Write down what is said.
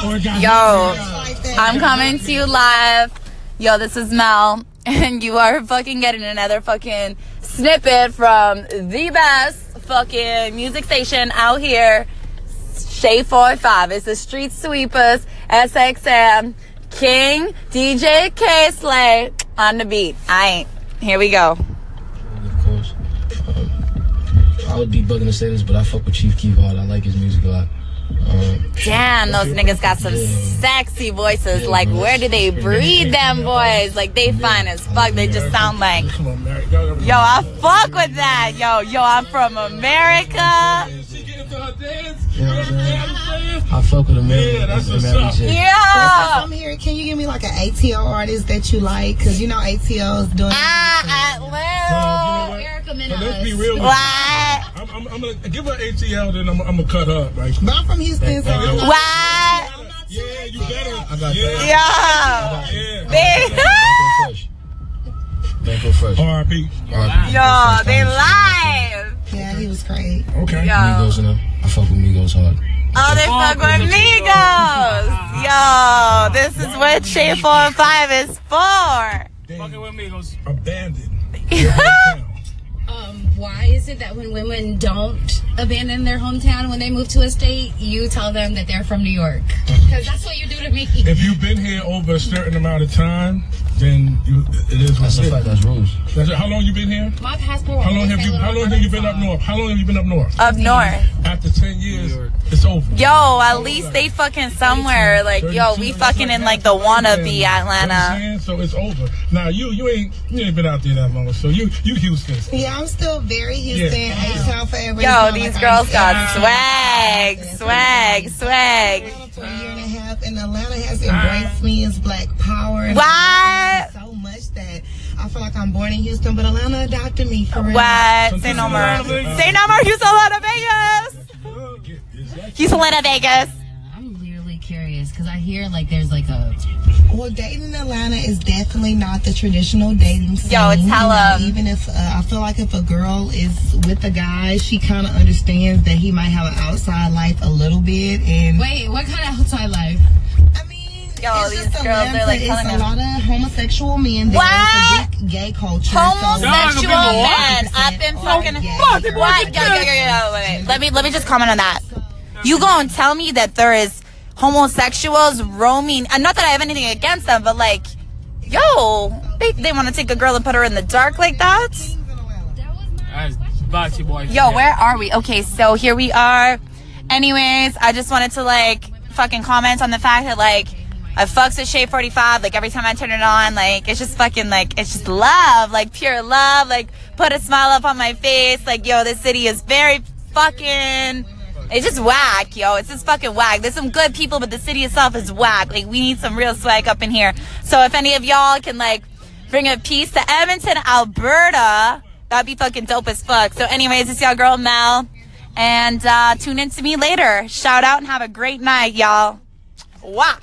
Yo, I'm coming to you live. Yo, this is Mel, and you are fucking getting another fucking snippet from the best fucking music station out here, Shade 45. It's the Street Sweepers, SXM, King, DJ Kay Slay on the beat. I ain't. Here we go. Of course. I would be bugging to say this, but I fuck with Chief Keef hard. I like his music a lot. Damn, those niggas got some sexy voices. Like, where do they breed them boys? Like, they fine as fuck. They just sound like, yo, I fuck with that. Yo, yo, I'm from America. you know what I'm saying? I fuck with America. Yeah, that's what's up. Yeah. I'm here. Can you give me like an ATL artist that you like? Cause you know ATL's doing. Ah, Atlanta. Erica So let's be real. with you. What? I'm, I'm, I'm gonna give her ATL, then I'm, I'm gonna cut her. Like, But I'm from Houston, so I'm not. What? yeah, you better. I got yeah, that. Yo. yeah. They, Fresh. Bankroll Fresh. R.I.P. R.I.P. yo, they live. Yeah, he was great. Okay. Yo. Migos and them. I fuck with Migos hard. Oh, they fuck with Migos. Yo, this is what Shade 4 and 5 is for. Fucking with Migos. Abandoned. Um, why is it that when women don't abandon their hometown when they move to a state, you tell them that they're from New York? Because that's what you do to me. If you've been here over a certain amount of time, then you, it is what That's a it fact. That's rules. That's it. How long you been here? My passport. How long have you? How long have you been up north? How long have you been up north? Up north. After ten years, it's over. Yo, at least they fucking somewhere. Like, yo, we fucking in like the wannabe You know Atlanta. So it's over. Now you you ain't you ain't been out there that long. So you you Houston. Yeah, I'm still very Houston. Yeah. H-Town forever. Yo, It's these like girls I'm- got swag, swag, swag. For a year and a half, and Atlanta has embraced me as Black Power. And What? So much that I feel like I'm born in Houston, but Atlanta adopted me for real. What? Say no more. Say uh, no more. Houston, Atlanta, Vegas. Houston, Atlanta, Vegas. I'm literally curious because I hear like there's like a. Well, dating in Atlanta is definitely not the traditional dating scene. Yo, it's You know, even if uh, I feel like if a girl is with a guy, she kind of understands that he might have an outside life a little bit, and Wait, what kind of outside life? I mean, Yo, it's these just girls, Atlanta. they're, like, it's a them- lot of homosexual men. There. What? It's a big gay culture. so- Homosexual men up in fucking gay. what? Yo, yo, yo, yo, yo, wait, wait. Let me let me just comment on that. You gonna tell me that there is homosexuals roaming? And not that I have anything against them, but like, yo, they they want to take a girl and put her in the dark like that. Boxy Boy. Yo, where are we? Okay, so here we are. Anyways, I just wanted to like fucking comment on the fact that like I fucks with Shade 45. Like every time I turn it on, like it's just fucking like it's just love, like pure love. Like put a smile up on my face. Like yo, this city is very fucking. It's just whack, yo. It's just fucking whack. There's some good people, but the city itself is whack. Like we need some real swag up in here. So if any of y'all can like bring a piece to Edmonton, Alberta, that'd be fucking dope as fuck. So anyways, it's y'all girl Mel. And uh, tune in to me later. Shout out and have a great night, y'all. Wow.